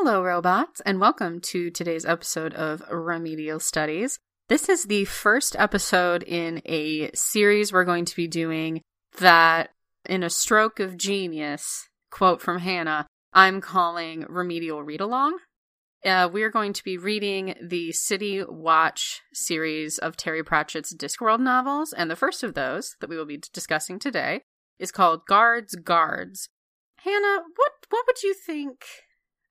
Hello, robots, and welcome to today's episode of Remedial Studies. This is the first episode in a series we're going to be doing that, in a stroke of genius, quote from Hannah, I'm calling Remedial Read Along. Uh, we're going to be reading the City Watch series of Terry Pratchett's Discworld novels, and the first of those that we will be discussing today is called Guards Guards. Hannah, what what would you think?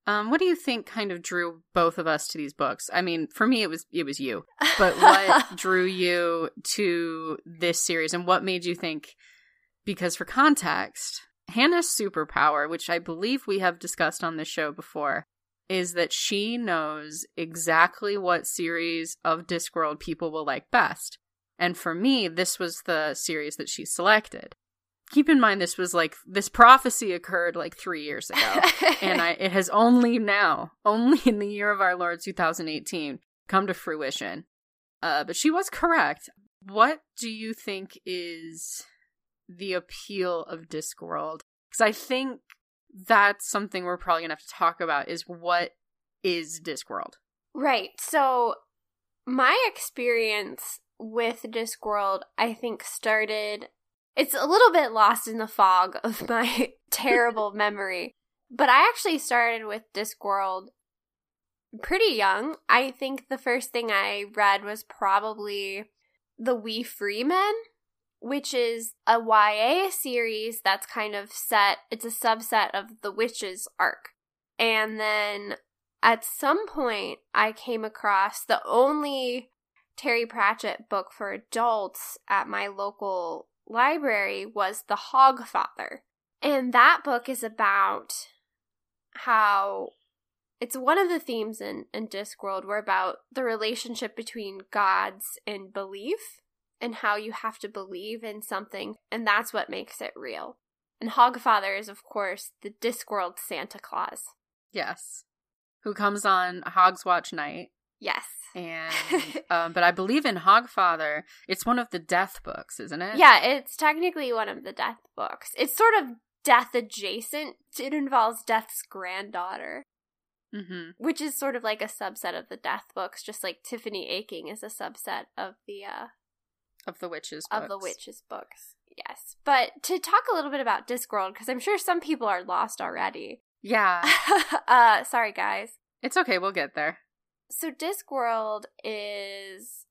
Um, what do you think kind of drew both of us to these books? I mean, for me, it was it was you, but what drew you to this series, and what made you think? Because for context, Hannah's superpower, which I believe we have discussed on this show before, is that she knows exactly what series of Discworld people will like best. And for me, this was the series that she selected. Keep in mind, this was like this prophecy occurred like three years ago, and I, it has only now, only in the year of our Lord 2018, come to fruition. Uh, but she was correct. What do you think is the appeal of Discworld? Because I think that's something we're probably gonna have to talk about is what is Discworld. Right. So my experience with Discworld, I think, started. It's a little bit lost in the fog of my terrible memory, but I actually started with Discworld pretty young. I think the first thing I read was probably The Wee Free Men which is a YA series that's kind of set, it's a subset of the Witches arc. And then at some point, I came across the only Terry Pratchett book for adults at my local library was The Hogfather. And that book is about how it's one of the themes in, in Discworld were about the relationship between gods and belief and how you have to believe in something, and that's what makes it real. And Hogfather is, of course, the Discworld Santa Claus. Yes. Who comes on Hogswatch night. Yes. And um, but I believe in Hogfather, it's one of the death books, isn't it? Yeah, it's technically one of the death books. It's sort of death adjacent. It involves Death's granddaughter. Mm-hmm. Which is sort of like a subset of the death books, just like Tiffany Aching is a subset of the uh, of the witches books. of the witches books. Yes, but to talk a little bit about Discworld because I'm sure some people are lost already. Yeah. uh, sorry guys. It's okay. We'll get there. So Discworld is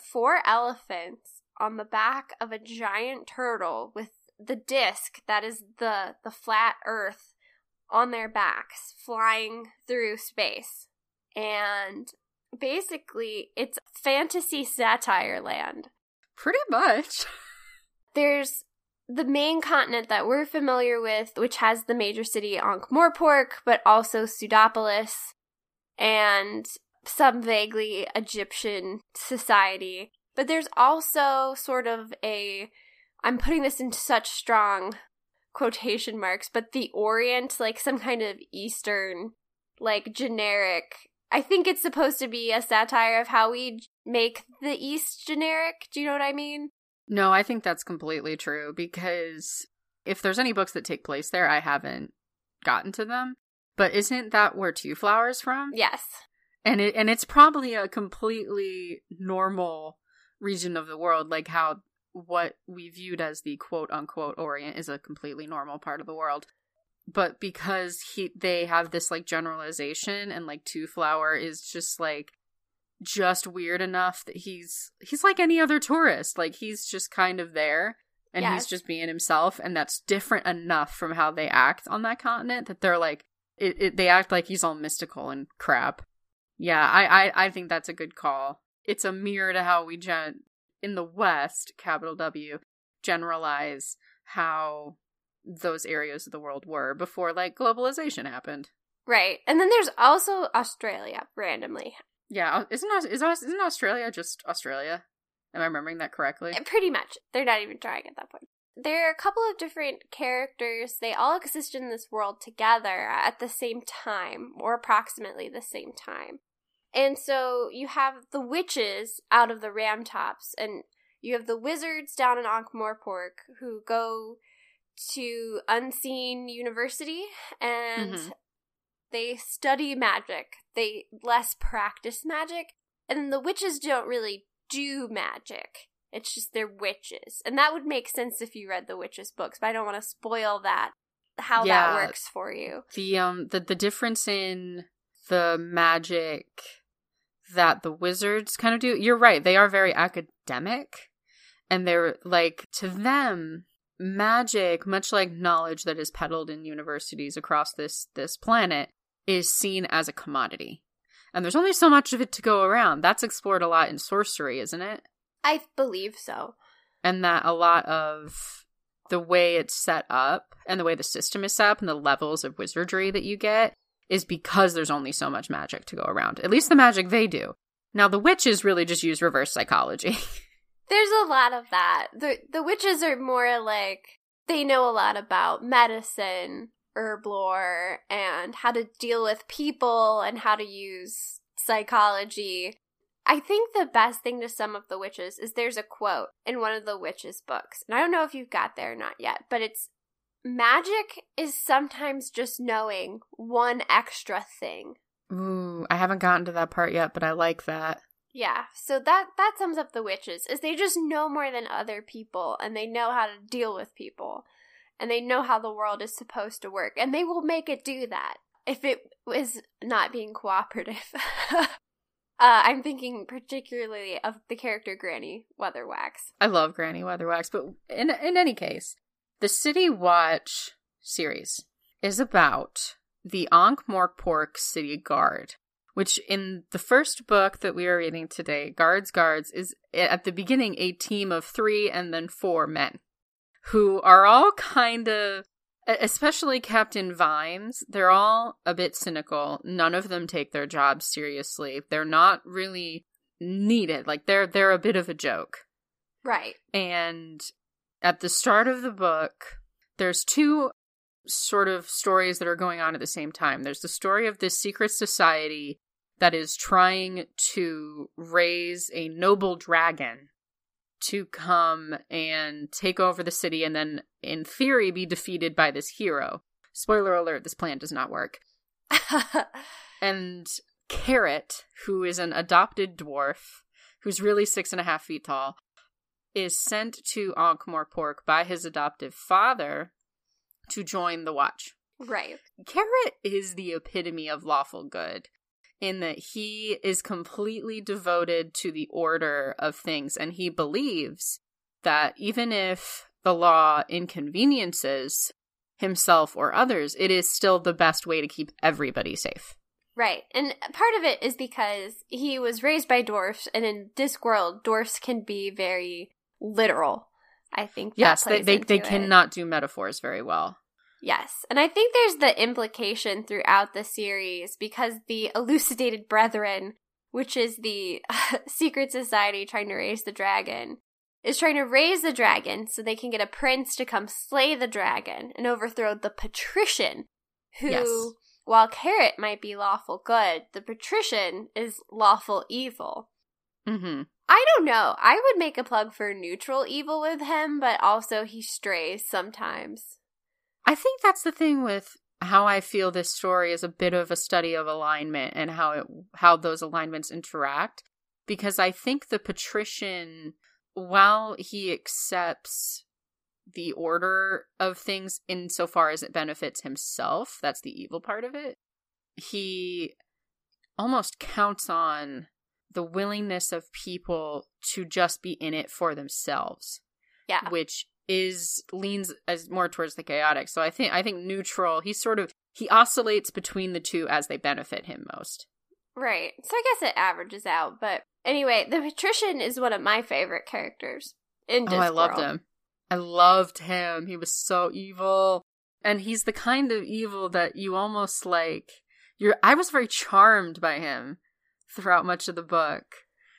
four elephants on the back of a giant turtle with the disc that is the the flat Earth on their backs, flying through space, and basically it's fantasy satire land. Pretty much. There's the main continent that we're familiar with, which has the major city Ankh-Morpork, but also Pseudopolis and some vaguely Egyptian society. But there's also sort of a I'm putting this into such strong quotation marks, but the Orient, like some kind of Eastern, like generic I think it's supposed to be a satire of how we make the East generic. Do you know what I mean? No, I think that's completely true because if there's any books that take place there, I haven't gotten to them. But isn't that where Twoflower's from? Yes. And it and it's probably a completely normal region of the world, like how what we viewed as the quote unquote Orient is a completely normal part of the world but because he they have this like generalization and like Twoflower is just like just weird enough that he's he's like any other tourist like he's just kind of there and yes. he's just being himself and that's different enough from how they act on that continent that they're like it, it they act like he's all mystical and crap yeah I, I i think that's a good call it's a mirror to how we gen in the west capital w generalize how those areas of the world were before like globalization happened. Right. And then there's also Australia randomly. Yeah, isn't is isn't Australia just Australia? Am I remembering that correctly? Uh, pretty much. They're not even trying at that point. There are a couple of different characters. They all exist in this world together at the same time, or approximately the same time. And so you have the witches out of the Ramtops, and you have the wizards down in Ankh-Morpork who go to Unseen University and mm-hmm. they study magic. They less practice magic. And the witches don't really do magic. It's just they're witches. And that would make sense if you read the witches books, but I don't want to spoil that how Yeah. that works for you. The um the the difference in the magic that the wizards kind of do. You're right. They are very academic and they're like to them magic much like knowledge that is peddled in universities across this this planet is seen as a commodity. And there's only so much of it to go around. That's explored a lot in sorcery, isn't it? I believe so. and that a lot of the way it's set up and the way the system is set up and the levels of wizardry that you get is because there's only so much magic to go around. At least the magic they do. Now the witches really just use reverse psychology. There's a lot of that. The the witches are more like they know a lot about medicine, herb lore, and how to deal with people and how to use psychology. I think the best thing to sum up the witches is there's a quote in one of the witches books. And I don't know if you've got there or not yet, but it's magic is sometimes just knowing one extra thing. Ooh, I haven't gotten to that part yet, but I like that. Yeah, so that that sums up the witches is they just know more than other people and they know how to deal with people and they know how the world is supposed to work and they will make it do that if it was not being cooperative. uh, I'm thinking particularly of the character Granny Weatherwax. I love Granny Weatherwax, but in in any case, the City Watch series is about the Ankh Morpork City Guard, which in the first book that we are reading today, Guards Guards, is at the beginning a team of three and then four men who are all kind of especially Captain Vimes, they're all a bit cynical. None of them take their jobs seriously. They're not really needed. Like they're they're a bit of a joke. Right. And at the start of the book, there's two sort of stories that are going on at the same time. There's the story of this secret society that is trying to raise a noble dragon to come and take over the city and then, in theory, be defeated by this hero. Spoiler alert, this plan does not work. And Carrot, who is an adopted dwarf, who's really six and a half feet tall, is sent to Ankh-Morpork by his adoptive father to join the Watch. right. Carrot is the epitome of lawful good in that he is completely devoted to the order of things and he believes that even if the law inconveniences himself or others, it is still the best way to keep everybody safe. Right. And part of it is because he was raised by dwarfs, and in Discworld, dwarfs can be very literal. I think. Yes, they they, they cannot do metaphors very well. Yes. And I think there's the implication throughout the series because the Elucidated Brethren, which is the secret society trying to raise the dragon, is trying to raise the dragon so they can get a prince to come slay the dragon and overthrow the patrician, who, Yes. while Carrot might be lawful good, the patrician is lawful evil. Mm-hmm. I don't know. I would make a plug for neutral evil with him, but also he strays sometimes. I think that's the thing with how I feel this story is a bit of a study of alignment and how it how those alignments interact because I think the patrician while he accepts the order of things insofar as it benefits himself, that's the evil part of it. He almost counts on the willingness of people to just be in it for themselves Yeah. which is leans as more towards the chaotic. So I think I think neutral. He sort of he oscillates between the two as they benefit him most. Right. So I guess it averages out. But anyway, the patrician is one of my favorite characters in Oh, I loved him. I loved him. He was so evil, and he's the kind of evil that you almost like. You're. I was very charmed by him throughout much of the book.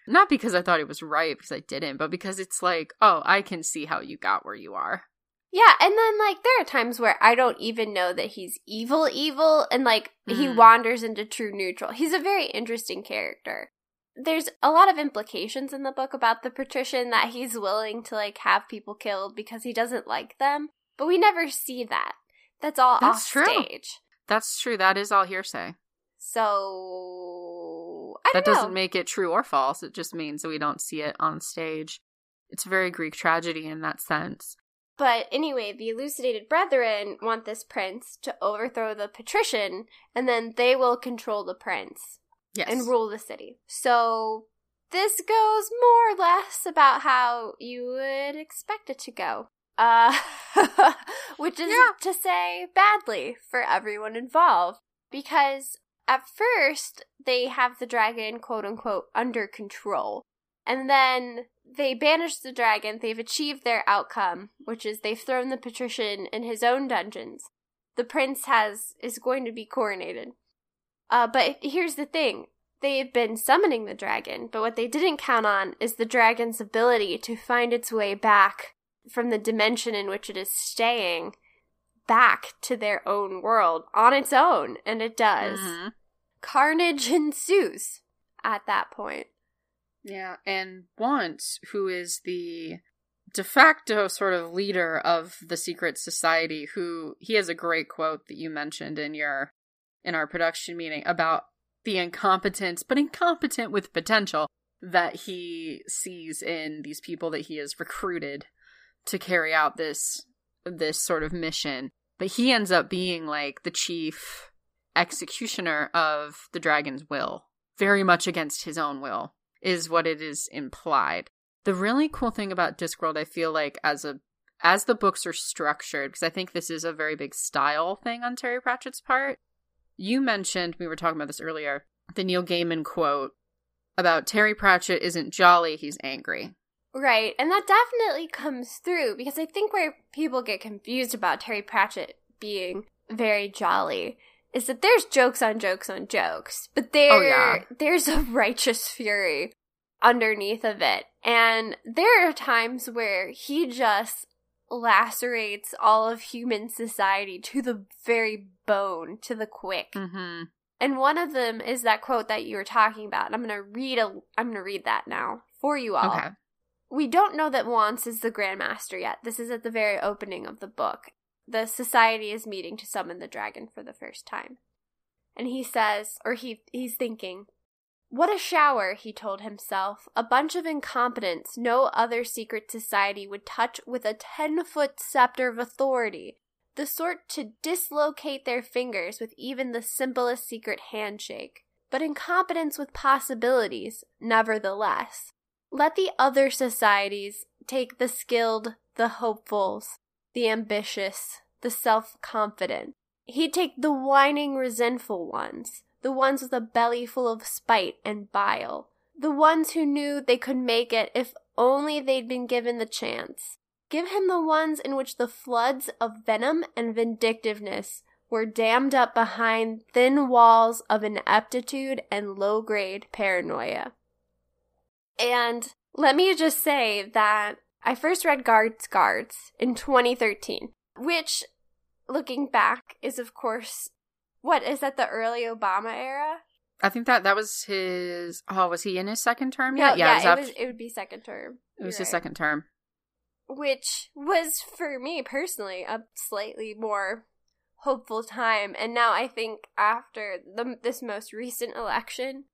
Not because I thought it was right, because I didn't, but because it's like, oh, I can see how you got where you are. Yeah, and then like there are times where I don't even know that he's evil evil and like he Mhm. wanders into true neutral. He's a very interesting character. There's a lot of implications in the book about the patrician that he's willing to like have people killed because he doesn't like them, but we never see that. That's all That's off true. stage. That's true. That is all hearsay. So that don't doesn't make it true or false. It just means that we don't see it on stage. It's a very Greek tragedy in that sense. But anyway, the elucidated brethren want this prince to overthrow the patrician, and then they will control the prince Yes. and rule the city. So this goes more or less about how you would expect it to go. Uh, which is Yeah. to say badly for everyone involved. Because at first, they have the dragon, quote unquote, under control. And then they banish the dragon. They've achieved their outcome, which is they've thrown the patrician in his own dungeons. The prince has is going to be coronated. Uh, but here's the thing: they've been summoning the dragon, but what they didn't count on is the dragon's ability to find its way back from the dimension in which it is staying back to their own world on its own, and it does. Mhm. Carnage ensues at that point. Yeah, and Wonse who is the de facto sort of leader of the secret society who he has a great quote that you mentioned in your in our production meeting about the incompetence but incompetent with potential that he sees in these people that he has recruited to carry out this this sort of mission but he ends up being like the chief executioner of the dragon's will very much against his own will is what it is implied. The really cool thing about Discworld, I feel like, as a as the books are structured, because I think this is a very big style thing on Terry Pratchett's part. You mentioned we were talking about this earlier, the Neil Gaiman quote about Terry Pratchett isn't jolly, he's angry. Right, and that definitely comes through because I think where people get confused about Terry Pratchett being very jolly is that there's jokes on jokes on jokes, but there Oh, yeah. there's a righteous fury underneath of it. And there are times where he just lacerates all of human society to the very bone, to the quick. Mm-hmm. And one of them is that quote that you were talking about. And I'm going to read a I'm going to read that now for you all. Okay. We don't know that Wonse is the Grand Master yet. This is at the very opening of the book. The society is meeting to summon the dragon for the first time. And he says, or he he's thinking, what a shower, he told himself. A bunch of incompetents no other secret society would touch with a ten foot scepter of authority. The sort to dislocate their fingers with even the simplest secret handshake. But incompetence with possibilities, nevertheless. Let the other societies take the skilled, the hopefuls, the ambitious, the self confident. He'd take the whining, resentful ones, the ones with a belly full of spite and bile, the ones who knew they could make it if only they'd been given the chance. Give him the ones in which the floods of venom and vindictiveness were dammed up behind thin walls of ineptitude and low grade paranoia. And let me just say that I first read Guards Guards in 2013, which, looking back, is of course, what is that the early Obama era? I think that that was his. Oh, was he in his second term No, yet? yeah, it was, it, after- was, it would be second term. it was You're his right. second term. which was for me personally a slightly more hopeful time and now i think after the, this most recent election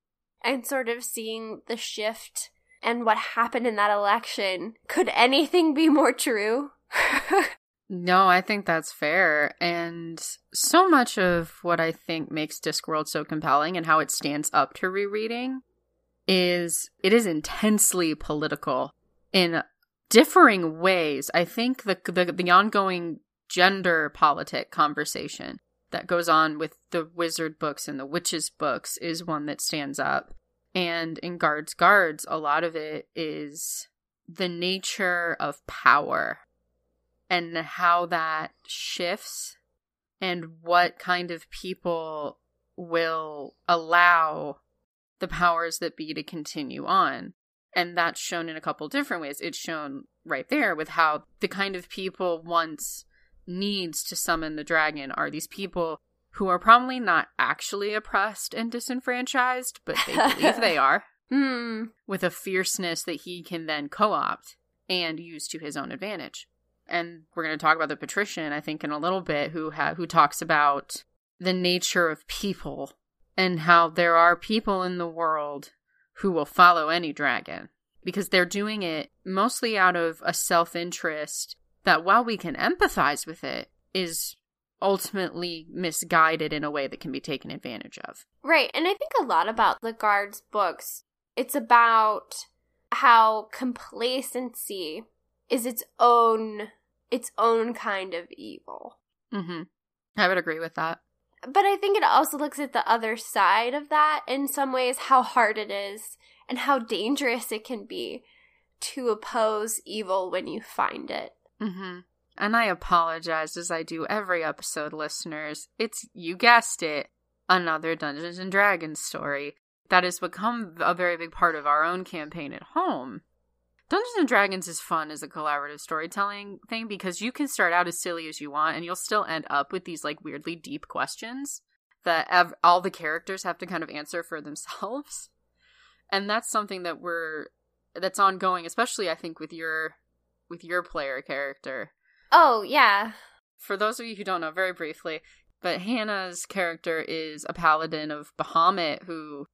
and sort of seeing the shift and what happened in that election could anything be more true No, I think that's fair. And so much of what I think makes Discworld so compelling and how it stands up to rereading is it is intensely political in differing ways. I think the the, the ongoing gender politic conversation that goes on with the wizard books and the witches books is one that stands up. And in Guards Guards, a lot of it is the nature of power and how that shifts and what kind of people will allow the powers that be to continue on. And that's shown in a couple different ways. It's shown right there with how the kind of people once needs to summon the dragon are these people who are probably not actually oppressed and disenfranchised, but they believe they are, hmm with a fierceness that he can then co opt and use to his own advantage. And we're going to talk about the patrician, I think, in a little bit, who ha- who talks about the nature of people and how there are people in the world who will follow any dragon because they're doing it mostly out of a self interest that while we can empathize with it, is ultimately misguided in a way that can be taken advantage of. Right. And I think a lot about the guards books, it's about how complacency is its own its own kind of evil. Mhm. I would agree with that. But I think it also looks at the other side of that in some ways how hard it is and how dangerous it can be to oppose evil when you find it. Mhm. And I apologize as I do every episode, listeners. It's, you guessed it, another Dungeons and Dragons story. That has become a very big part of our own campaign at home. Dungeons and Dragons is fun as a collaborative storytelling thing because you can start out as silly as you want and you'll still end up with these like weirdly deep questions that ev- all the characters have to kind of answer for themselves. And that's something that we're that's ongoing, especially I think with your with your player character. Oh, yeah. For those of you who don't know, very briefly, but Hannah's character is a paladin of Bahamut who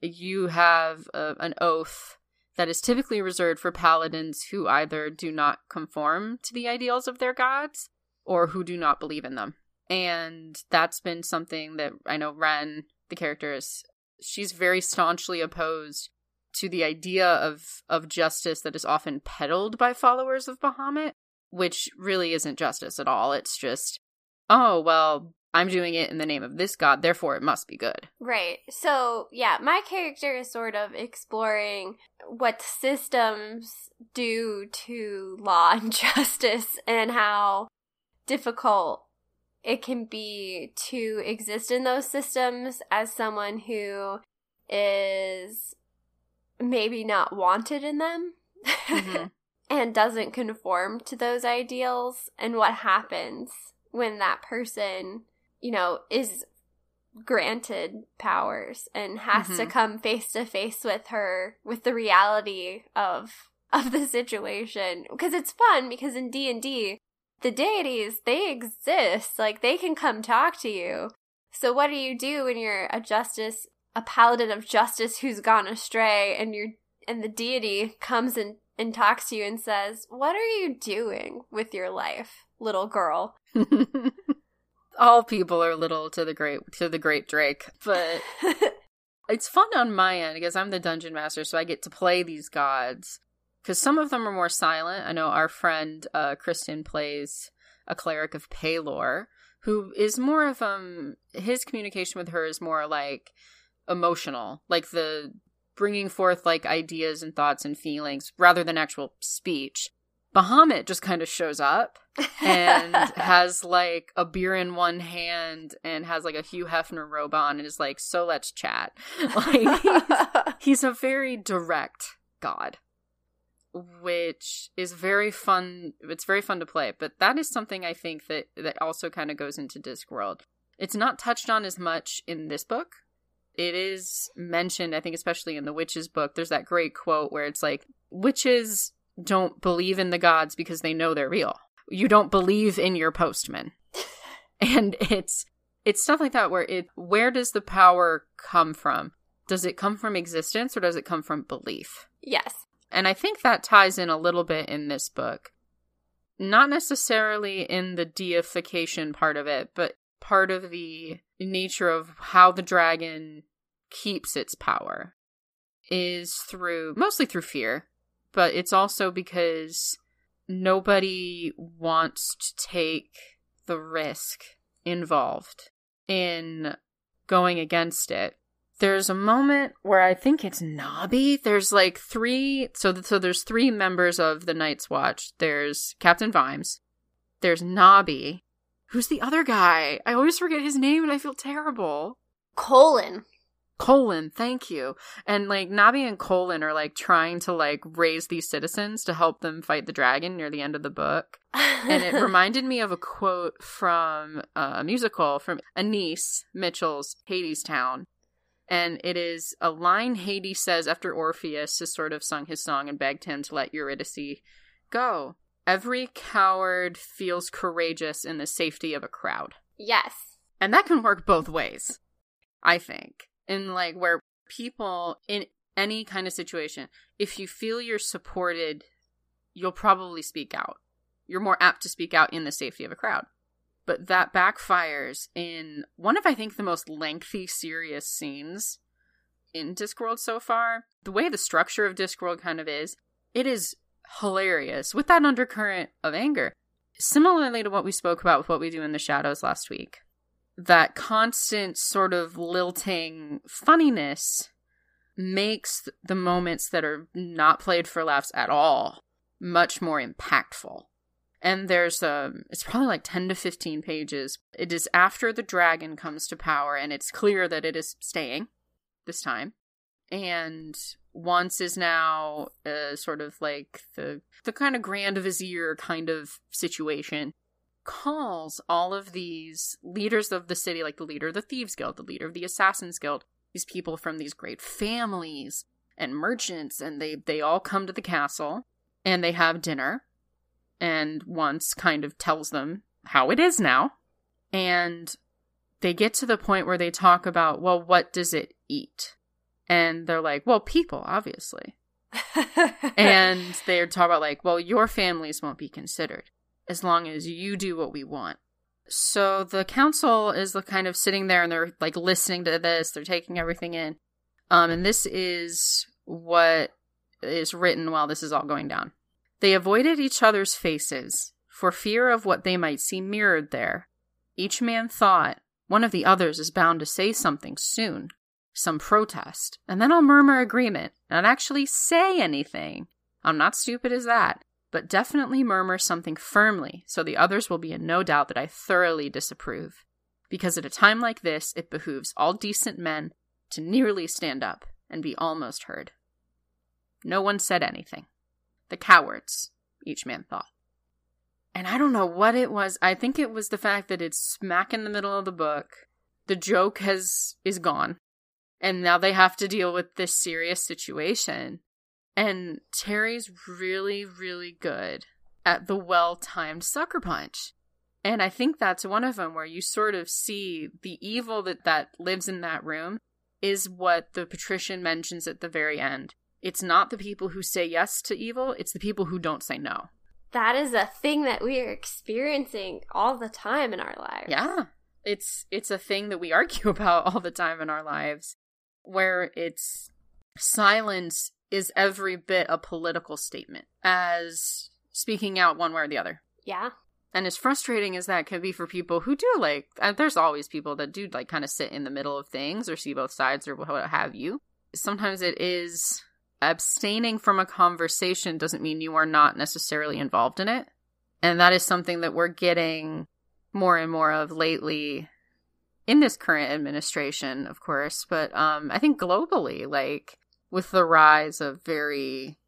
you have a, an oath that is typically reserved for paladins who either do not conform to the ideals of their gods or who do not believe in them. And that's been something that I know Ren, the character, is she's very staunchly opposed to the idea of of justice that is often peddled by followers of Bahamut, which really isn't justice at all. It's just, oh well, I'm doing it in the name of this god, therefore it must be good. Right. So, yeah, my character is sort of exploring what systems do to law and justice and how difficult it can be to exist in those systems as someone who is maybe not wanted in them Mhm. and doesn't conform to those ideals and what happens when that person you know is granted powers and has to Mhm. come face to face with her with the reality of of the situation because it's fun because in D&D the deities they exist like they can come talk to you so what do you do when you're a justice a paladin of justice who's gone astray and you're and the deity comes and and talks to you and says what are you doing with your life little girl all people are little to the great to the great Drake, but it's fun on my end because I'm the dungeon master, so I get to play these gods. Because some of them are more silent. I know our friend uh, Kristen plays a cleric of Pelor, who is more of um his communication with her is more like emotional, like the bringing forth like ideas and thoughts and feelings rather than actual speech. Bahamut just kind of shows up and has like a beer in one hand and has like a Hugh Hefner robe on and is like, so let's chat. Like he's, he's a very direct god, which is very fun. It's very fun to play, but that is something I think that that also kind of goes into Discworld. It's not touched on as much in this book. It is mentioned, I think, especially in the witches book. There's that great quote where it's like, witches don't believe in the gods because they know they're real. You don't believe in your postman. and it's it's stuff like that where it where does the power come from? Does it come from existence or does it come from belief? yes And I think that ties in a little bit in this book. Not necessarily in the deification part of it, but part of the nature of how the dragon keeps its power is through mostly through fear, but it's also because nobody wants to take the risk involved in going against it. There's a moment where I think it's Nobby. There's like three, so so there's three members of the Night's Watch. There's Captain Vimes. There's Nobby. Who's the other guy? I always forget his name and I feel terrible. colon Colin, thank you. And like Nobby and Colon are like trying to like raise these citizens to help them fight the dragon near the end of the book. And it reminded me of a quote from uh, a musical from Anaïs Mitchell's Hadestown. And it is a line Hades says after Orpheus has sort of sung his song and begged him to let Eurydice go. Every coward feels courageous in the safety of a crowd. yes And that can work both ways, I think. In like where people in any kind of situation, if you feel you're supported, you'll probably speak out. You're more apt to speak out in the safety of a crowd. But that backfires in one of, I think, the most lengthy, serious scenes in Discworld so far. The way the structure of Discworld kind of is, it is hilarious with that undercurrent of anger. Similarly to what we spoke about with what we do in the shadows last week. That constant sort of lilting funniness makes the moments that are not played for laughs at all much more impactful. And there's um it's probably like 10 to 15 pages. It is after the dragon comes to power and it's clear that it is staying this time. And Wonse is now uh, sort of like the the kind of grand vizier kind of situation calls all of these leaders of the city like the leader of the thieves guild the leader of the assassins guild these people from these great families and merchants and they they all come to the castle and they have dinner and Wonse kind of tells them how it is now and they get to the point where they talk about well what does it eat and they're like well people obviously and they talk about like well your families won't be considered as long as you do what we want so the council is the kind of sitting there and they're like listening to this, they're taking everything in. Um, and this is what is written while this is all going down. They avoided each other's faces for fear of what they might see mirrored there. Each man thought one of the others is bound to say something soon, some protest, and then I'll murmur agreement, not actually say anything. I'm not stupid as that but definitely murmur something firmly so the others will be in no doubt that I thoroughly disapprove. Because at a time like this, it behooves all decent men to nearly stand up and be almost heard. No one said anything. The cowards, each man thought. And I don't know what it was. I think it was the fact that it's smack in the middle of the book. The joke has is gone. And now they have to deal with this serious situation. And Terry's really, really good at the well timed sucker punch. And I think that's one of them where you sort of see the evil that that lives in that room is what the patrician mentions at the very end. It's not the people who say yes to evil, it's the people who don't say no. That is a thing that we are experiencing all the time in our lives. Yeah. It's it's a thing that we argue about all the time in our lives where it's silence is every bit a political statement as speaking out one way or the other. Yeah. And as frustrating as that can be for people who do like, uh, there's always people that do like kind of sit in the middle of things or see both sides or what have you. Sometimes it is abstaining from a conversation doesn't mean you are not necessarily involved in it. And that is something that we're getting more and more of lately in this current administration, of course, but um, I think globally, like with the rise of very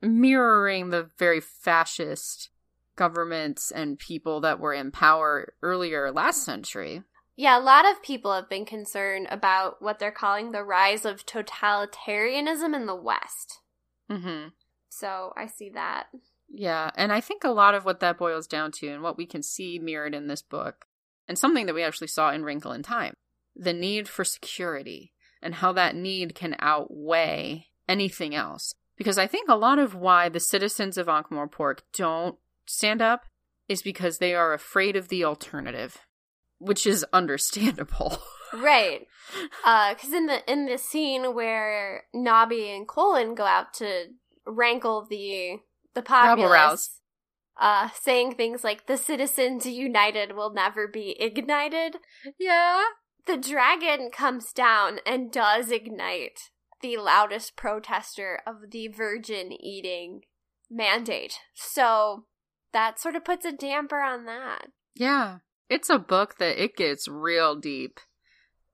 mirroring the very fascist governments and people that were in power earlier last century. Yeah, a lot of people have been concerned about what they're calling the rise of totalitarianism in the West. Mm-hmm. So I see that. Yeah, and I think a lot of what that boils down to, and what we can see mirrored in this book, and something that we actually saw in Wrinkle in Time, the need for security and how that need can outweigh anything else. Because I think a lot of why the citizens of Ankh-Morpork don't stand up is because they are afraid of the alternative, which is understandable. right. Uh, cause in the, in the scene where Nobby and Colon go out to rankle the, the populace, uh, saying things like, the citizens united will never be ignited. Yeah the dragon comes down and does ignite the loudest protester of the virgin eating mandate. So that sort of puts a damper on that. Yeah. It's a book that it gets real deep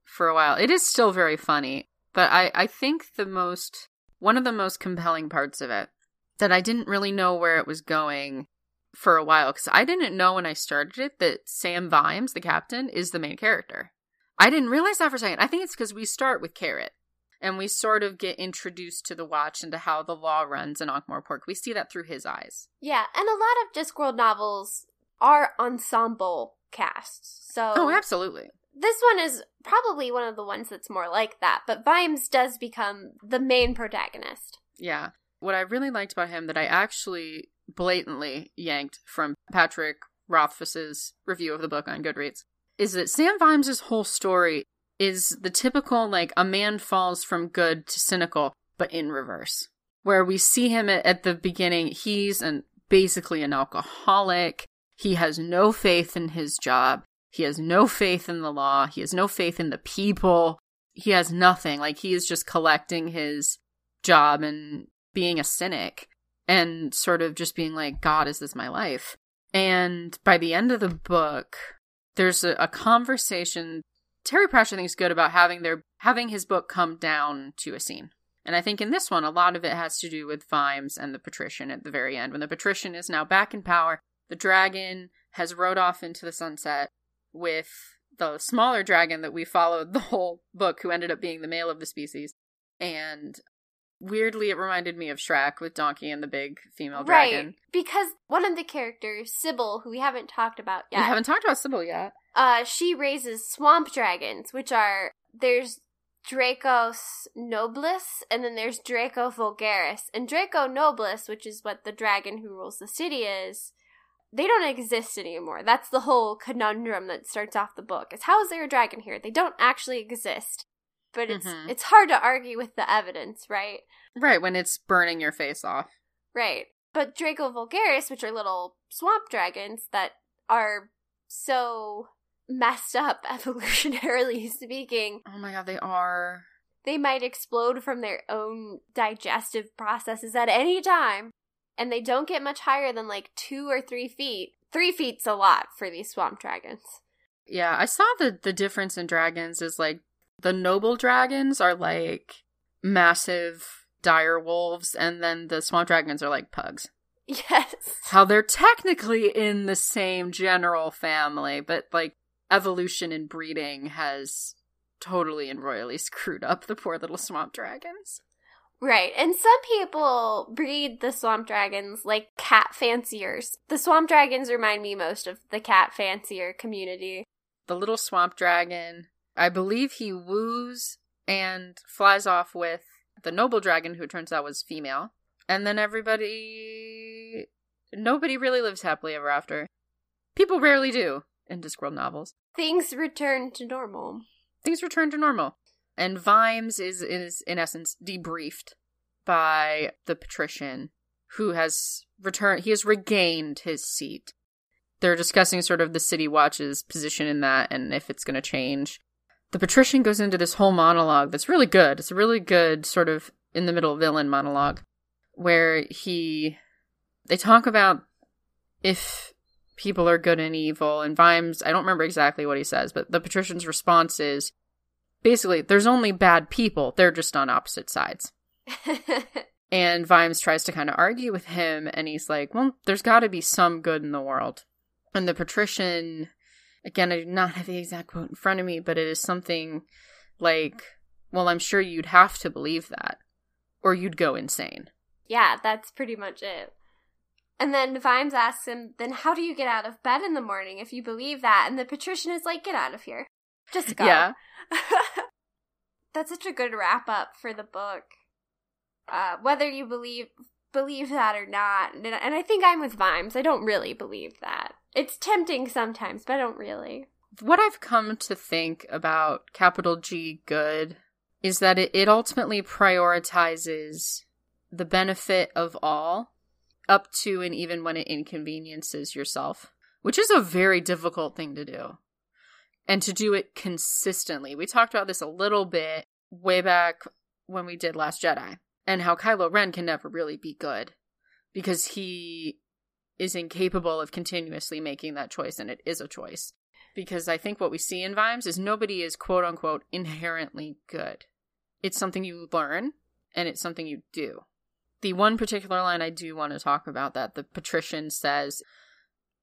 for a while. It is still very funny, but I, I think the most, one of the most compelling parts of it that I didn't really know where it was going for a while because I didn't know when I started it that Sam Vimes, the captain, is the main character. I didn't realize that for a second. I think it's because we start with Carrot and we sort of get introduced to the watch and to how the law runs in Ankh-Morpork. We see that through his eyes. Yeah, and a lot of Discworld novels are ensemble casts. So Oh, absolutely. this one is probably one of the ones that's more like that, but Vimes does become the main protagonist. Yeah. What I really liked about him that I actually blatantly yanked from Patrick Rothfuss's review of the book on Goodreads is that Sam Vimes' whole story is the typical like a man falls from good to cynical, but in reverse. Where we see him at, at the beginning, he's an basically an alcoholic. He has no faith in his job. He has no faith in the law. He has no faith in the people. He has nothing. Like he is just collecting his job and being a cynic and sort of just being like, God, is this my life? And by the end of the book, there's a, a conversation Terry Pratchett thinks good about having their having his book come down to a scene. And I think in this one, a lot of it has to do with Vimes and the patrician at the very end. When the patrician is now back in power, the dragon has rode off into the sunset with the smaller dragon that we followed the whole book, who ended up being the male of the species. And weirdly, it reminded me of Shrek with Donkey and the big female dragon. Right. Because one of the characters, Sybil, who we haven't talked about yet. We haven't talked about Sybil yet. Uh, she raises swamp dragons, which are there's Dracos nobilis, and then there's Draco vulgaris. And Draco nobilis, which is what the dragon who rules the city is, they don't exist anymore. That's the whole conundrum that starts off the book. Is how is there a dragon here? They don't actually exist. But it's mm-hmm. it's hard to argue with the evidence, right? Right, when it's burning your face off. Right. But Draco vulgaris, which are little swamp dragons that are so messed up evolutionarily speaking. Oh my god, they are. They might explode from their own digestive processes at any time and they don't get much higher than like two or three feet. Three feet's a lot for these swamp dragons. Yeah, I saw the the difference in dragons is like the noble dragons are like massive dire wolves, and then the swamp dragons are like pugs. Yes. How they're technically in the same general family, but like evolution and breeding has totally and royally screwed up the poor little swamp dragons. Right. And some people breed the swamp dragons like cat fanciers. The swamp dragons remind me most of the cat fancier community. The little swamp dragon, I believe he woos and flies off with the noble dragon, who turns out was female. And then everybody. Nobody really lives happily ever after. People rarely do in Discworld novels. Things return to normal. Things return to normal and Vimes is is in essence debriefed by the patrician who has returned he has regained his seat. They're discussing sort of the city watch's position in that and if it's going to change. The patrician goes into this whole monologue that's really good. It's a really good sort of in the middle villain monologue where he they talk about if people are good and evil and Vimes I don't remember exactly what he says, but the patrician's response is basically there's only bad people. They're just on opposite sides. And vimes tries to kind of argue with him and he's like well there's got to be some good in the world. And the patrician again i do not have the exact quote in front of me but it is something like well i'm sure you'd have to believe that or you'd go insane yeah that's pretty much it and then Vimes asks him, then how do you get out of bed in the morning if you believe that? And the patrician is like, get out of here. Just go. Yeah. That's such a good wrap up for the book. Uh, whether you believe believe that or not, and, and I think I'm with Vimes. I don't really believe that. It's tempting sometimes, but I don't really. What I've come to think about capital G good is that it, it ultimately prioritizes the benefit of all up to and even when it inconveniences yourself, which is a very difficult thing to do and to do it consistently. We talked about this a little bit way back when we did Last Jedi and how Kylo Ren can never really be good because he is incapable of continuously making that choice and it is a choice. Because I think what we see in Vimes is nobody is quote unquote inherently good. It's something you learn and it's something you do. The one particular line I do want to talk about that the patrician says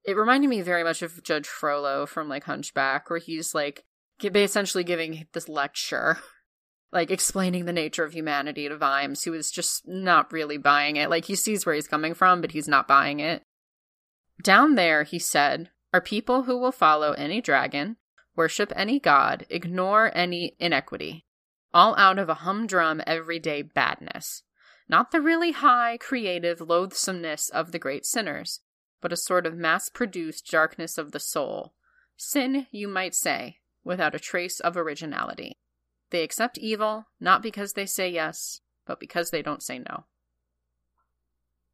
it reminded me very much of Judge Frollo from like Hunchback, where he's like essentially giving this lecture, like explaining the nature of humanity to Vimes, who is just not really buying it. Like he sees where he's coming from, but he's not buying it. Down there, he said, are people who will follow any dragon, Worship any god, ignore any inequity. All out of a humdrum everyday badness. Not the really high, creative loathsomeness of the great sinners, but a sort of mass produced darkness of the soul. Sin, you might say, without a trace of originality. They accept evil, not because they say yes, but because they don't say no.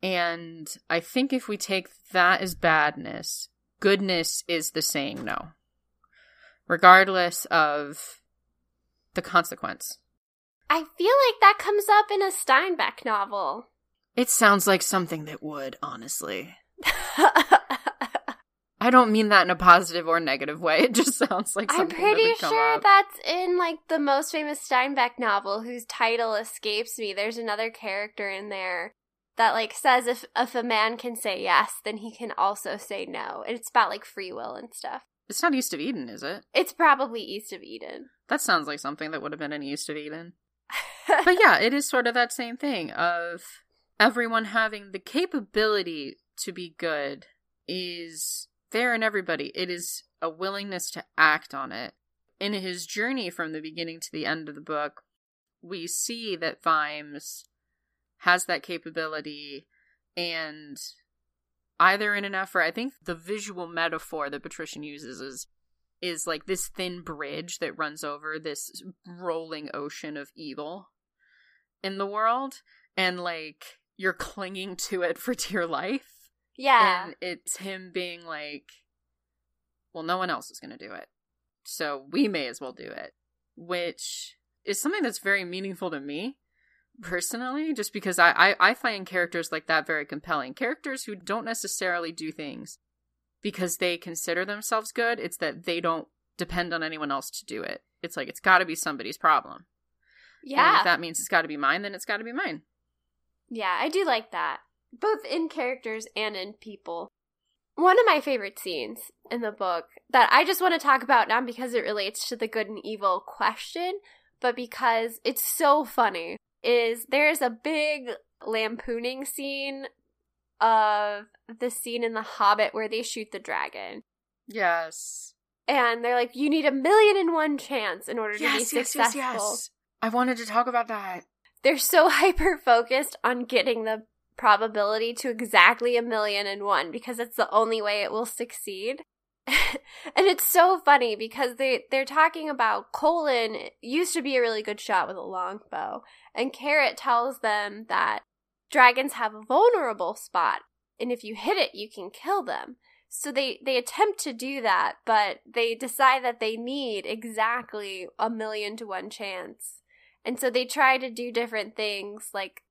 And I think if we take that as badness, goodness is the saying no, regardless of the consequence. I feel like that comes up in a Steinbeck novel. It sounds like something that would, honestly. I don't mean that in a positive or negative way. It just sounds like I'm pretty sure up. that's in like the most famous Steinbeck novel whose title escapes me. There's another character in there that like says if if a man can say yes, then he can also say no. It's about like free will and stuff. It's not East of Eden, is it? It's probably East of Eden. That sounds like something that would have been in East of Eden. but yeah, it is sort of that same thing of everyone having the capability to be good is there in everybody. It is a willingness to act on it. In his journey from the beginning to the end of the book, we see that Vimes has that capability and either in an effort i think the visual metaphor that patrician uses is is like this thin bridge that runs over this rolling ocean of evil in the world and like you're clinging to it for dear life. Yeah. And it's him being like well no one else is going to do it so we may as well do it which is something that's very meaningful to me personally, just because I, I, I find characters like that very compelling. Characters who don't necessarily do things because they consider themselves good, it's that they don't depend on anyone else to do it. It's like it's got to be somebody's problem. Yeah. And if that means it's got to be mine, then it's got to be mine. Yeah, I do like that. Both in characters and in people. One of my favorite scenes in the book that I just want to talk about not because it relates to the good and evil question, but because it's so funny is there's a big lampooning scene of the scene in The Hobbit where they shoot the dragon. Yes. And they're like, you need a million and one chance in order yes, to be successful. Yes, yes, yes. I wanted to talk about that. They're so hyper focused on getting the probability to exactly a million and one because it's the only way it will succeed. and it's so funny because they they're talking about Colon used to be a really good shot with a longbow, and Carrot tells them that dragons have a vulnerable spot, and if you hit it, you can kill them. So they they attempt to do that, but they decide that they need exactly a million to one chance, and so they try to do different things. Like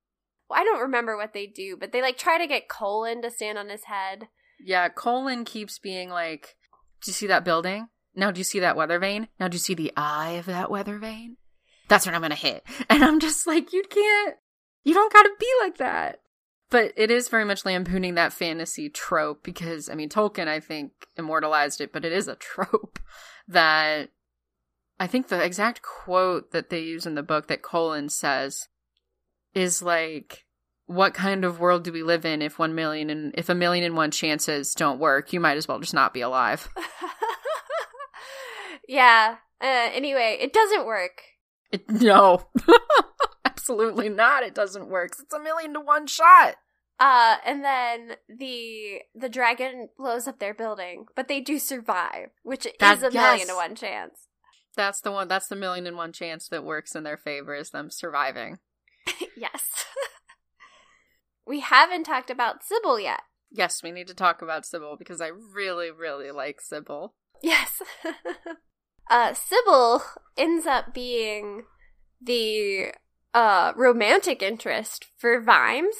I don't remember what they do, but they like try to get Colon to stand on his head. Yeah, Colon keeps being like, do you see that building? Now do you see that weather vane? Now do you see the eye of that weather vane? That's what I'm gonna hit. And I'm just like, you can't, you don't gotta be like that. But it is very much lampooning that fantasy trope because, I mean, Tolkien, I think, immortalized it, but it is a trope that I think the exact quote that they use in the book that Colon says is like, what kind of world do we live in if one million and if a million and one chances don't work? You might as well just not be alive. yeah. Uh, anyway, it doesn't work. It, no, absolutely not. It doesn't work. It's a million to one shot. Uh, and then the the dragon blows up their building, but they do survive, which that, is a yes. million to one chance. That's the one. That's the million and one chance that works in their favor is them surviving. yes. We haven't talked about Sybil yet. Yes, we need to talk about Sybil because I really, really like Sybil. Yes. uh, Sybil ends up being the uh, romantic interest for Vimes.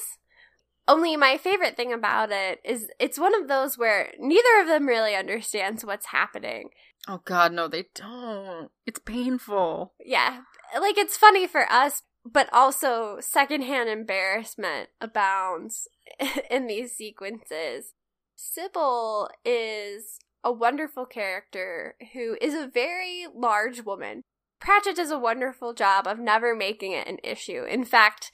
Only my favorite thing about it is it's one of those where neither of them really understands what's happening. Oh god, no, they don't. It's painful. Yeah. Like it's funny for us but also secondhand embarrassment abounds in these sequences. Sybil is a wonderful character who is a very large woman. Pratchett does a wonderful job of never making it an issue. In fact,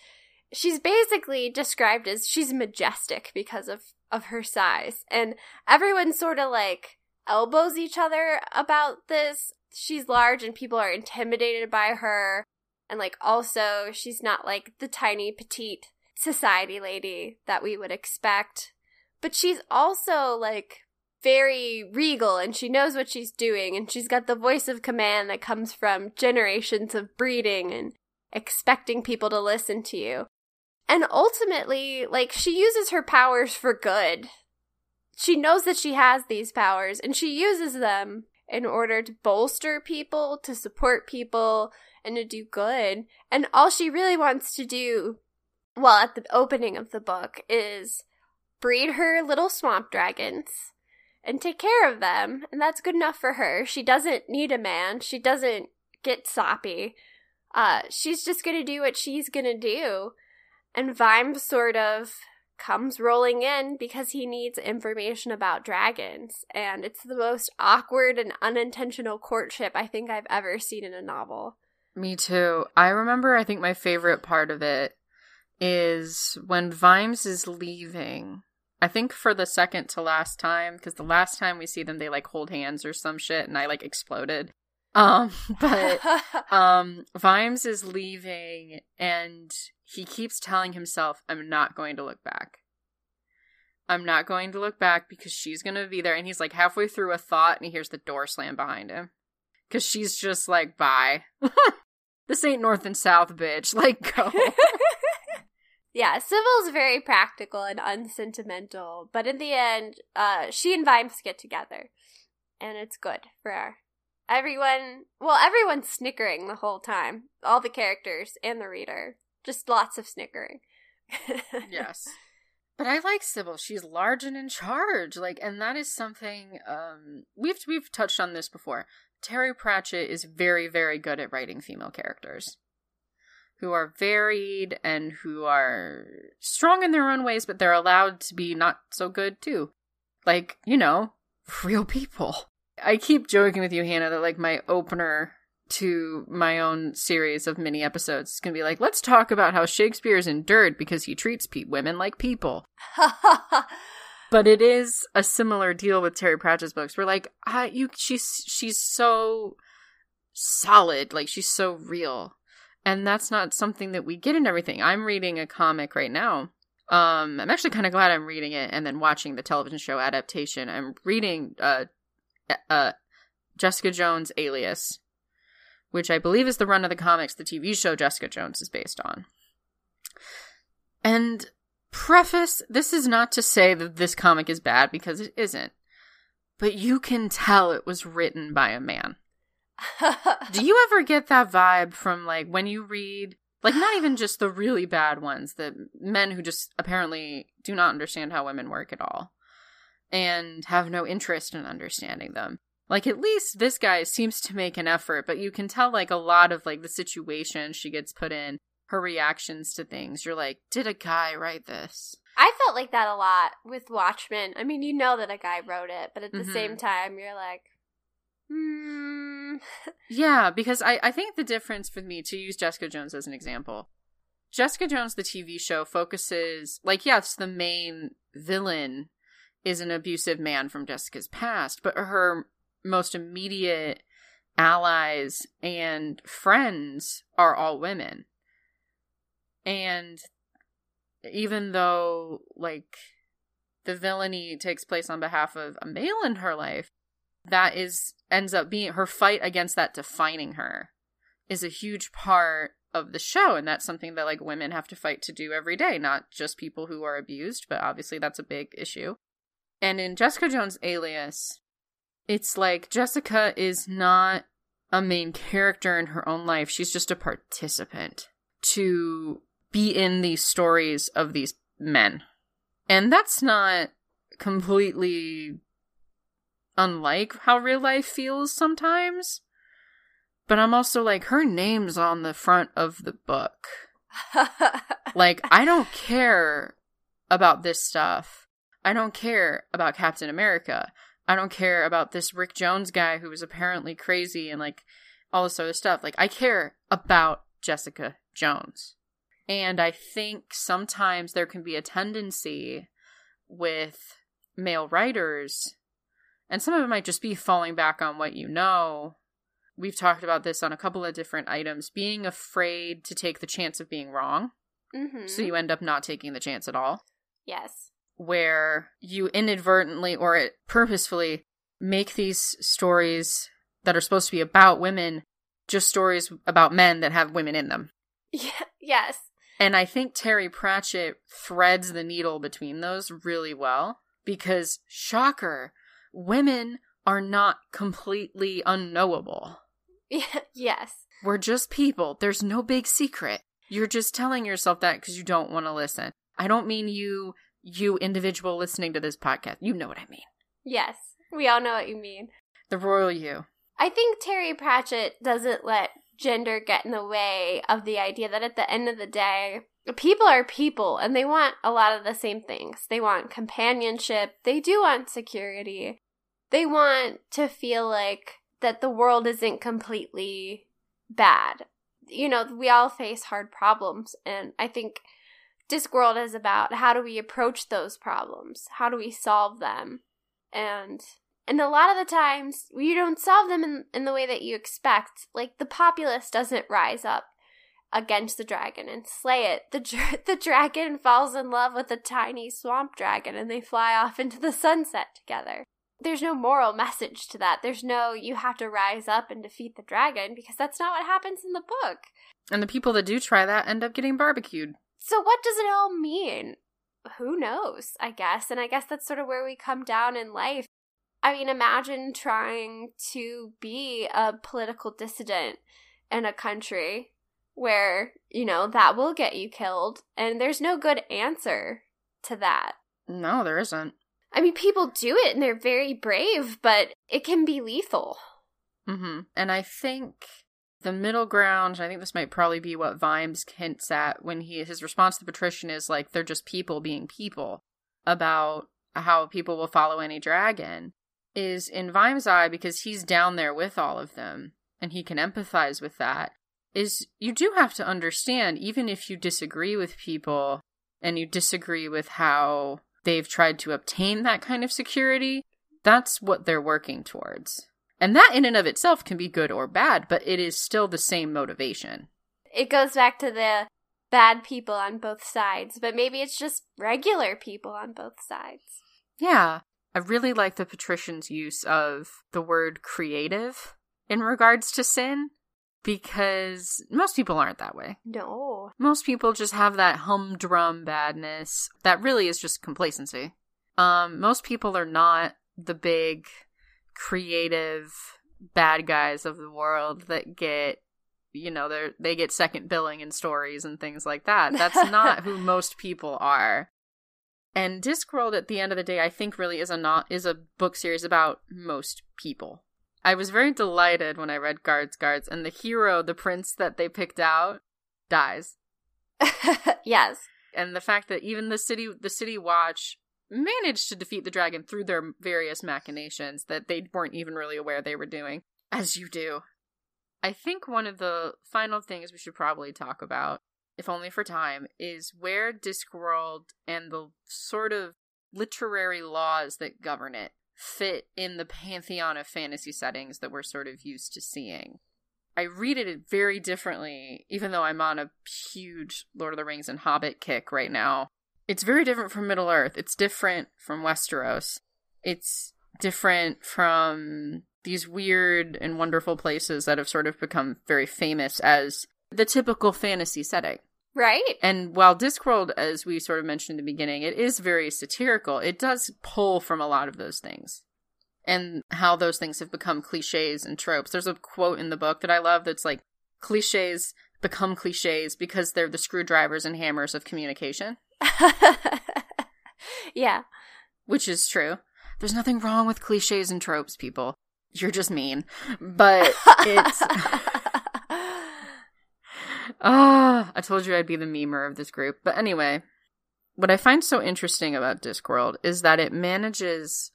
she's basically described as she's majestic because of of her size and everyone sort of like elbows each other about this. She's large and people are intimidated by her. And like also she's not like the tiny petite society lady that we would expect. But she's also like very regal and she knows what she's doing and she's got the voice of command that comes from generations of breeding and expecting people to listen to you. And ultimately, like, she uses her powers for good. She knows that she has these powers and she uses them in order to bolster people, to support people, and to do good. And all she really wants to do, well, at the opening of the book, is breed her little swamp dragons and take care of them. And that's good enough for her. She doesn't need a man, she doesn't get soppy. Uh, she's just gonna do what she's gonna do. And Vimes sort of comes rolling in because he needs information about dragons. And it's the most awkward and unintentional courtship I think I've ever seen in a novel. Me too. I remember, I think my favorite part of it is when Vimes is leaving. I think for the second to last time, because the last time we see them, they like hold hands or some shit, and I like exploded. Um, but um, Vimes is leaving, and he keeps telling himself, I'm not going to look back. I'm not going to look back because she's going to be there. And he's like halfway through a thought and he hears the door slam behind him. Because she's just like, bye. this ain't North and South, bitch. Like, go. yeah, Sybil's very practical and unsentimental. But in the end, uh, she and Vimes get together. And it's good for her. Everyone, well, everyone's snickering the whole time. All the characters and the reader. Just lots of snickering. yes. But I like Sybil. She's large and in charge. Like and that is something um we've we've touched on this before. Terry Pratchett is very very good at writing female characters who are varied and who are strong in their own ways but they're allowed to be not so good too. Like, you know, real people. I keep joking with you Hannah that like my opener to my own series of mini episodes. is going to be like, let's talk about how Shakespeare is endured because he treats pe- women like people. but it is a similar deal with Terry Pratchett's books. We're like, ah, you, she's she's so solid, like she's so real, and that's not something that we get in everything. I'm reading a comic right now. Um, I'm actually kind of glad I'm reading it and then watching the television show adaptation. I'm reading uh, uh, Jessica Jones' Alias which I believe is the run of the comics the TV show Jessica Jones is based on. And preface this is not to say that this comic is bad because it isn't, but you can tell it was written by a man. Do you ever get that vibe from like when you read like not even just the really bad ones, the men who just apparently do not understand how women work at all and have no interest in understanding them like at least this guy seems to make an effort but you can tell like a lot of like the situation she gets put in her reactions to things you're like did a guy write this i felt like that a lot with watchmen i mean you know that a guy wrote it but at the mm-hmm. same time you're like hmm yeah because I, I think the difference for me to use jessica jones as an example jessica jones the tv show focuses like yes the main villain is an abusive man from jessica's past but her most immediate allies and friends are all women. And even though, like, the villainy takes place on behalf of a male in her life, that is ends up being her fight against that defining her is a huge part of the show and that's something that like women have to fight to do every day not just people who are abused but obviously that's a big issue and in jessica jones alias it's like Jessica is not a main character in her own life. She's just a participant to be in these stories of these men. And that's not completely unlike how real life feels sometimes. But I'm also like, her name's on the front of the book. like, I don't care about this stuff. I don't care about Captain America. I don't care about this Rick Jones guy who was apparently crazy and like all this other stuff. Like I care about Jessica Jones. And I think sometimes there can be a tendency with male writers And some of it might just be falling back on what you know. We've talked about this on a couple of different items being afraid to take the chance of being wrong. Mm-hmm. So you end up not taking the chance at all. yes. Where you inadvertently or purposefully make these stories that are supposed to be about women just stories about men that have women in them. Yeah. Yes. And I think Terry Pratchett threads the needle between those really well because, shocker, women are not completely unknowable. Yes. We're just people. There's no big secret. You're just telling yourself that because you don't want to listen. I don't mean you, you individual listening to this podcast. You know what I mean. Yes. We all know what you mean. The royal you. I think Terry Pratchett doesn't let gender get in the way of the idea that at the end of the day, people are people and they want a lot of the same things. They want companionship, they do want security, they want to feel like that the world isn't completely bad. You know, we all face hard problems, and I think Discworld is about how do we approach those problems? How do we solve them? And and a lot of the times, you don't solve them in, in the way that you expect. Like, the populace doesn't rise up against the dragon and slay it. The, dra- the dragon falls in love with a tiny swamp dragon and they fly off into the sunset together. There's no moral message to that. There's no, you have to rise up and defeat the dragon because that's not what happens in the book. And the people that do try that end up getting barbecued. So, what does it all mean? Who knows, I guess. And I guess that's sort of where we come down in life. I mean, imagine trying to be a political dissident in a country where, you know, that will get you killed. And there's no good answer to that. No, there isn't. I mean, people do it and they're very brave, but it can be lethal. Mm-hmm. And I think the middle ground, I think this might probably be what Vimes hints at when he his response to the patrician is like they're just people being people about how people will follow any dragon is in Vimes' eye because he's down there with all of them and he can empathize with that. Is you do have to understand, even if you disagree with people and you disagree with how they've tried to obtain that kind of security, that's what they're working towards. And that in and of itself can be good or bad, but it is still the same motivation. It goes back to the bad people on both sides, but maybe it's just regular people on both sides. Yeah. I really like the patrician's use of the word creative in regards to sin because most people aren't that way. No. Most people just have that humdrum badness that really is just complacency. Um, most people are not the big creative bad guys of the world that get you know they they get second billing in stories and things like that. That's not who most people are. And Discworld at the end of the day I think really is a not is a book series about most people. I was very delighted when I read Guards Guards and the hero, the prince that they picked out dies. yes. And the fact that even the city the city watch managed to defeat the dragon through their various machinations that they weren't even really aware they were doing, as you do. I think one of the final things we should probably talk about, if only for time, is where Discworld and the sort of literary laws that govern it fit in the pantheon of fantasy settings that we're sort of used to seeing. I read it very differently, even though I'm on a huge Lord of the Rings and Hobbit kick right now. It's very different from Middle Earth. It's different from Westeros. It's different from these weird and wonderful places that have sort of become very famous as the typical fantasy setting. Right? And while Discworld, as we sort of mentioned in the beginning, it is very satirical, it does pull from a lot of those things. And how those things have become cliches and tropes. There's a quote in the book that I love that's like, cliches become cliches because they're the screwdrivers and hammers of communication. yeah. Which is true. There's nothing wrong with cliches and tropes, people. You're just mean. But it's. Ah, I told you I'd be the memer of this group. But anyway, what I find so interesting about Discworld is that it manages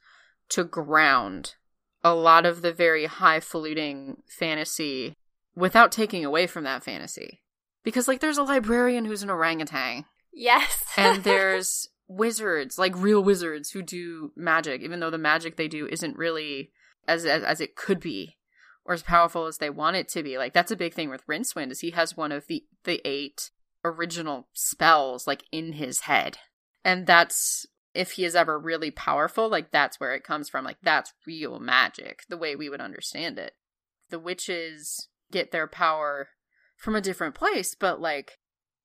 to ground a lot of the very highfalutin fantasy without taking away from that fantasy. Because, like, there's a librarian who's an orangutan. Yes. and there's wizards, like real wizards who do magic, even though the magic they do isn't really as as, as it could be or as powerful as they want it to be. Like that's a big thing with Rincewind is he has one of the the eight original spells like in his head. And that's if he is ever really powerful, like that's where it comes from. Like that's real magic, the way we would understand it. The witches get their power from a different place, but like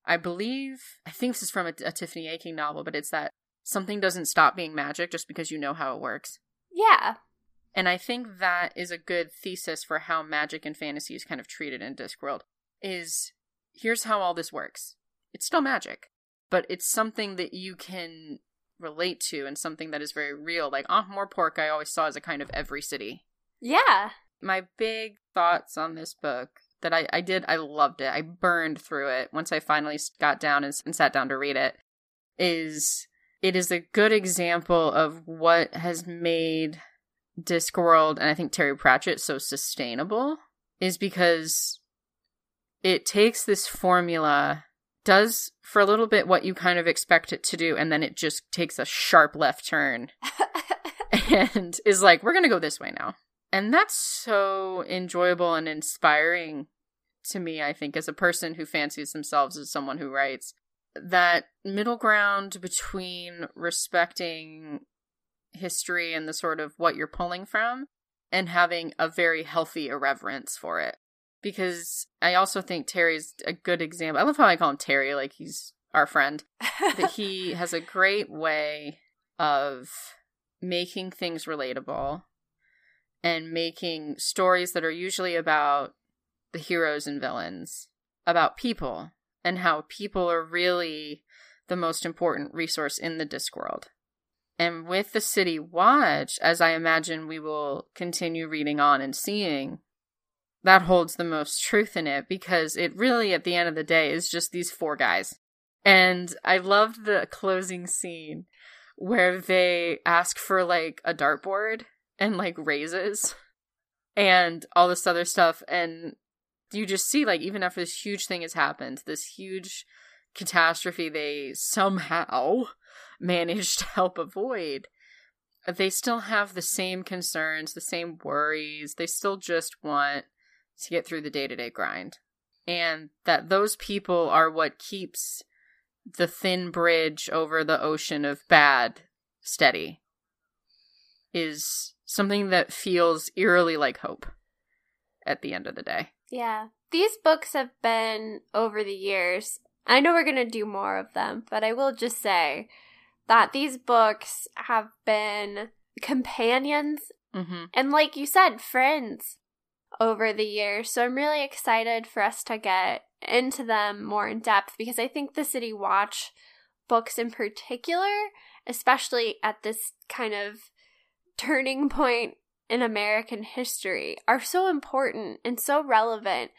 I believe I think this is from a, a Tiffany Aching novel, but it's that something doesn't stop being magic just because you know how it works. Yeah. And I think that is a good thesis for how magic and fantasy is kind of treated in Discworld. Is here's how all this works. It's still magic, but it's something that you can relate to and something that is very real. Like Ah More Pork I always saw as a kind of every city. Yeah. My big thoughts on this book that I, I did, I loved it. I burned through it once I finally got down and, and sat down to read it. Is it is a good example of what has made Discworld and I think Terry Pratchett so sustainable is because it takes this formula, does for a little bit what you kind of expect it to do, and then it just takes a sharp left turn and is like, we're going to go this way now. And that's so enjoyable and inspiring to me, I think, as a person who fancies themselves as someone who writes. That middle ground between respecting history and the sort of what you're pulling from and having a very healthy irreverence for it. Because I also think Terry's a good example. I love how I call him Terry, like he's our friend. that he has a great way of making things relatable and making stories that are usually about the heroes and villains, about people, and how people are really the most important resource in the Discworld. And with the City Watch, as I imagine we will continue reading on and seeing, that holds the most truth in it because it really, at the end of the day, is just these four guys. And I loved the closing scene where they ask for like a dartboard and like raises and all this other stuff. And you just see, like, even after this huge thing has happened, this huge catastrophe they somehow managed to help avoid, they still have the same concerns, the same worries. They still just want to get through the day to day grind. And that those people are what keeps the thin bridge over the ocean of bad steady is something that feels eerily like hope at the end of the day. Yeah. These books have been over the years. I know we're going to do more of them, but I will just say that these books have been companions Mm-hmm. and, like you said, friends over the years. So I'm really excited for us to get into them more in depth because I think the City Watch books in particular, especially at this kind of turning point in American history, are so important and so relevant.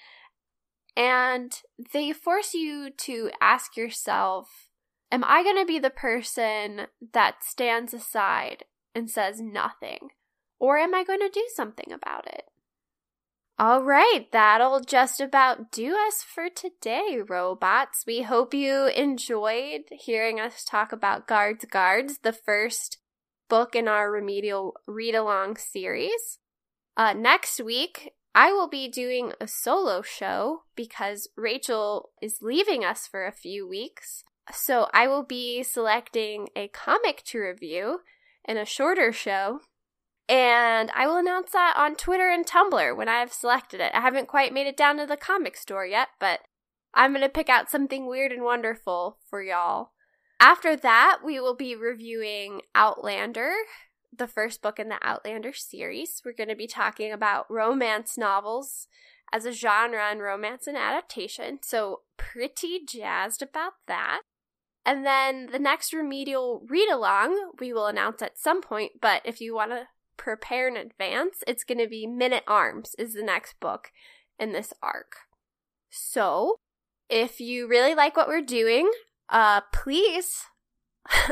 And they force you to ask yourself, am I going to be the person that stands aside and says nothing? Or am I going to do something about it? All right, that'll just about do us for today, robots. We hope you enjoyed hearing us talk about Guards Guards, the first book in our remedial read along series. Uh, next week, I will be doing a solo show because Rachel is leaving us for a few weeks. So I will be selecting a comic to review in a shorter show and I will announce that on Twitter and Tumblr when I have selected it. I haven't quite made it down to the comic store yet, but I'm going to pick out something weird and wonderful for y'all. After that, we will be reviewing Outlander, the first book in the Outlander series. We're going to be talking about romance novels as a genre and romance and adaptation, so pretty jazzed about that. And then the next remedial read along we will announce at some point, but if you want to prepare in advance, it's going to be Men at Arms is the next book in this arc. So, if you really like what we're doing, uh please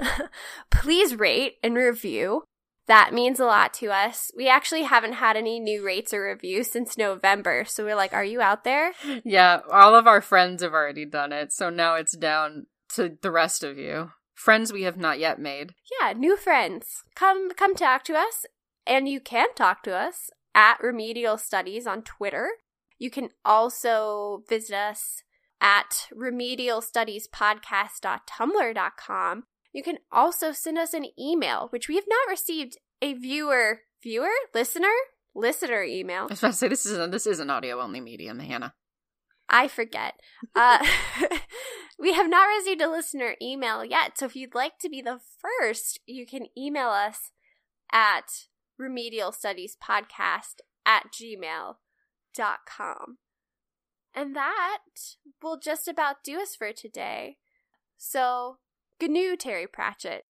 please rate and review. That means a lot to us. We actually haven't had any new rates or reviews since November. So we're like, are you out there? Yeah, all of our friends have already done it, so now it's down to the rest of you. friends we have not yet made. Yeah, new friends. Come come talk to us. And you can talk to us at Remedial Studies on Twitter. You can also visit us at remedialstudiespodcast.tumblr.com. You can also send us an email, which we have not received a viewer, viewer, listener, listener email. I was about to say this is a, this is an audio only medium, Hannah. I forget. Uh, we have not received a listener email yet, so if you'd like to be the first, you can email us at remedialstudiespodcast at gmail.com. And that will just about do us for today. So, GNU, Terry Pratchett.